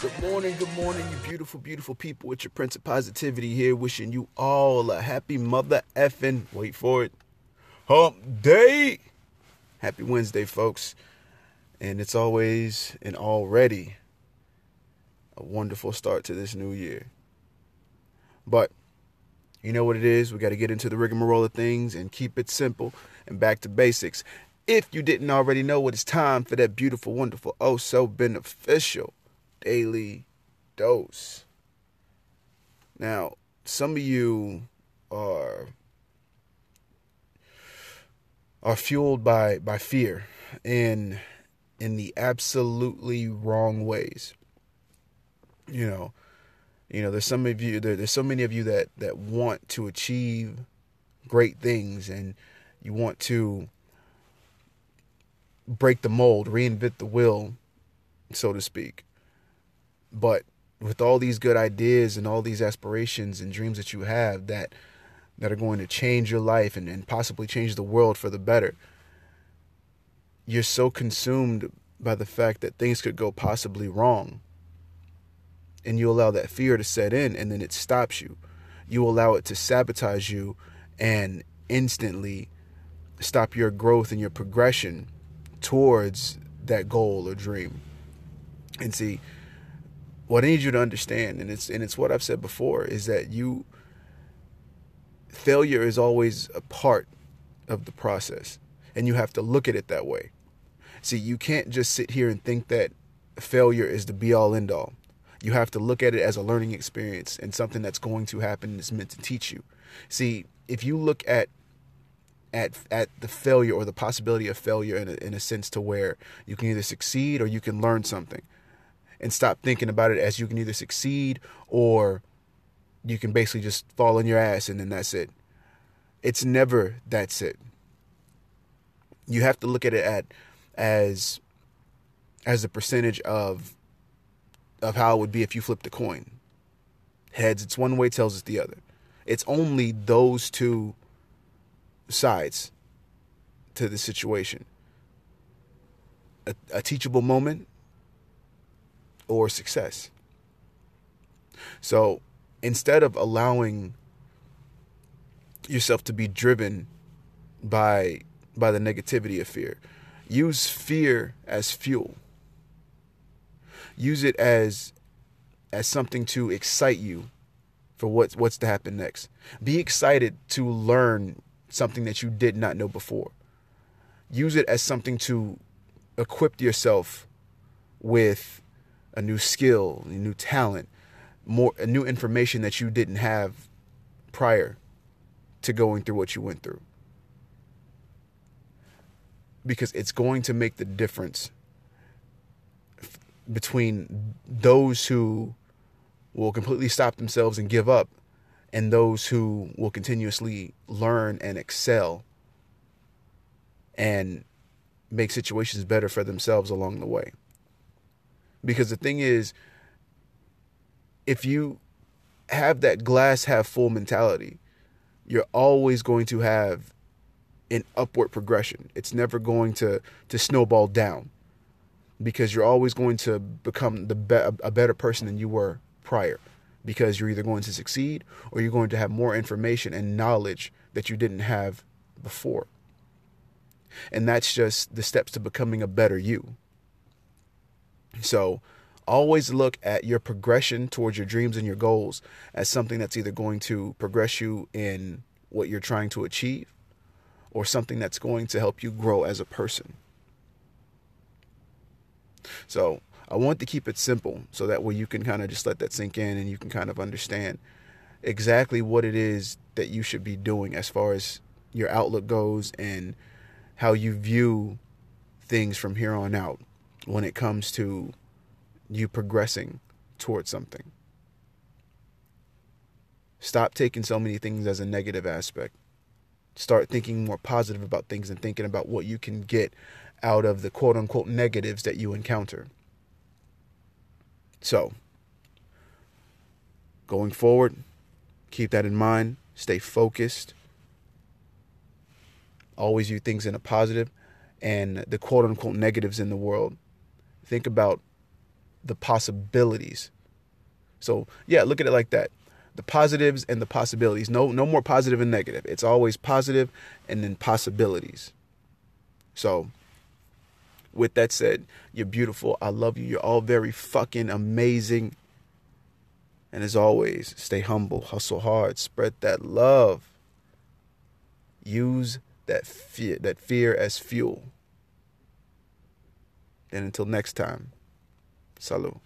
Good morning, good morning, you beautiful, beautiful people. It's your Prince of Positivity here, wishing you all a happy mother effing, wait for it, hump day. Happy Wednesday, folks. And it's always and already a wonderful start to this new year. But you know what it is? We got to get into the rigmarole of things and keep it simple and back to basics. If you didn't already know what it's time for that beautiful, wonderful, oh so beneficial daily dose. Now, some of you are are fueled by by fear in in the absolutely wrong ways. You know, you know, there's some of you there, there's so many of you that that want to achieve great things and you want to break the mold, reinvent the wheel, so to speak. But with all these good ideas and all these aspirations and dreams that you have that that are going to change your life and, and possibly change the world for the better, you're so consumed by the fact that things could go possibly wrong. And you allow that fear to set in and then it stops you. You allow it to sabotage you and instantly stop your growth and your progression towards that goal or dream. And see, what I need you to understand, and it's and it's what I've said before, is that you failure is always a part of the process. And you have to look at it that way. See, you can't just sit here and think that failure is the be all end all. You have to look at it as a learning experience and something that's going to happen and is meant to teach you. See, if you look at at at the failure or the possibility of failure in a, in a sense to where you can either succeed or you can learn something and stop thinking about it as you can either succeed or you can basically just fall on your ass and then that's it. It's never that's it. You have to look at it at as as a percentage of of how it would be if you flipped a coin. Heads it's one way, tails it's the other. It's only those two sides to the situation. A, a teachable moment or success. So instead of allowing yourself to be driven by by the negativity of fear, use fear as fuel. Use it as as something to excite you for what's what's to happen next. Be excited to learn something that you did not know before. Use it as something to equip yourself with a new skill, a new talent, more a new information that you didn't have prior to going through what you went through. Because it's going to make the difference between those who will completely stop themselves and give up and those who will continuously learn and excel and make situations better for themselves along the way. Because the thing is, if you have that glass half full mentality, you're always going to have an upward progression. It's never going to to snowball down because you're always going to become the be- a better person than you were prior because you're either going to succeed or you're going to have more information and knowledge that you didn't have before. And that's just the steps to becoming a better you. So always look at your progression towards your dreams and your goals as something that's either going to progress you in what you're trying to achieve or something that's going to help you grow as a person. So I want to keep it simple so that way you can kind of just let that sink in and you can kind of understand exactly what it is that you should be doing as far as your outlook goes and how you view things from here on out when it comes to you progressing towards something. Stop taking so many things as a negative aspect. Start thinking more positive about things and thinking about what you can get out of the quote unquote negatives that you encounter. So, going forward, keep that in mind. Stay focused. Always view things in a positive and the quote unquote negatives in the world think about the possibilities. So, yeah, look at it like that. The positives and the possibilities. No no more positive and negative. It's always positive and then possibilities. So, with that said, you're beautiful. I love you. You're all very fucking amazing. And as always, stay humble, hustle hard, spread that love. Use that fear, that fear as fuel. And until next time, salut.